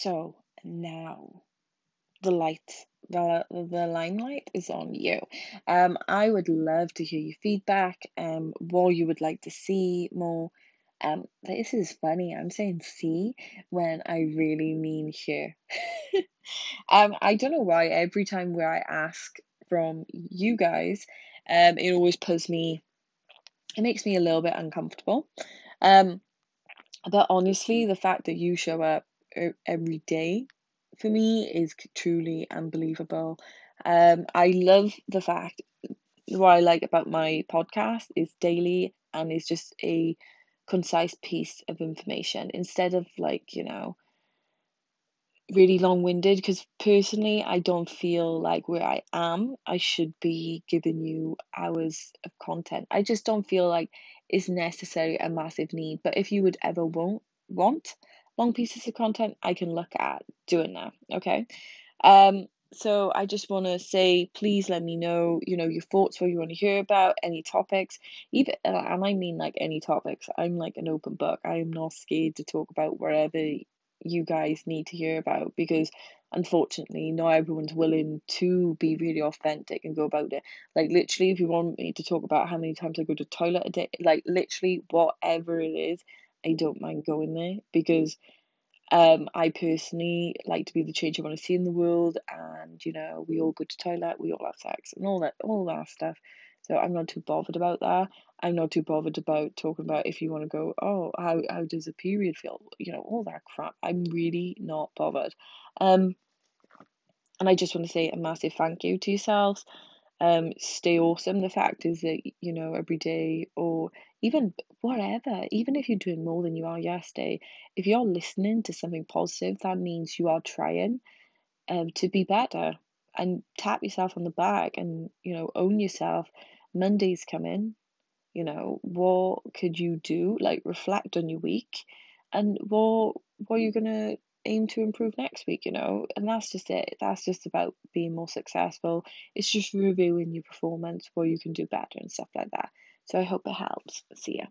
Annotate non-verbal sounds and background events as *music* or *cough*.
So now the light, the the limelight is on you. Um, I would love to hear your feedback. Um, what you would like to see more. Um, this is funny. I'm saying see when I really mean hear. *laughs* um, I don't know why every time where I ask from you guys, um, it always puts me. It makes me a little bit uncomfortable. Um, but honestly, the fact that you show up every day for me is truly unbelievable. Um, I love the fact what I like about my podcast is daily and is just a concise piece of information instead of like, you know, really long winded because personally I don't feel like where I am I should be giving you hours of content. I just don't feel like it's necessary a massive need. But if you would ever want want long pieces of content, I can look at doing that. Okay. Um so I just want to say please let me know, you know, your thoughts, what you want to hear about, any topics, even and I mean like any topics. I'm like an open book. I am not scared to talk about wherever you guys need to hear about because unfortunately not everyone's willing to be really authentic and go about it. Like literally if you want me to talk about how many times I go to toilet a day, like literally whatever it is, I don't mind going there because um I personally like to be the change I want to see in the world and you know, we all go to toilet, we all have sex and all that all that stuff. So I'm not too bothered about that. I'm not too bothered about talking about if you want to go, oh, how how does a period feel? You know, all that crap. I'm really not bothered. Um, and I just want to say a massive thank you to yourselves. Um, stay awesome. The fact is that, you know, every day or even whatever, even if you're doing more than you are yesterday, if you're listening to something positive, that means you are trying um to be better and tap yourself on the back and, you know, own yourself. Monday's coming you know, what could you do? Like reflect on your week and what what are you gonna aim to improve next week, you know? And that's just it. That's just about being more successful. It's just reviewing your performance, where you can do better and stuff like that. So I hope it helps. See ya.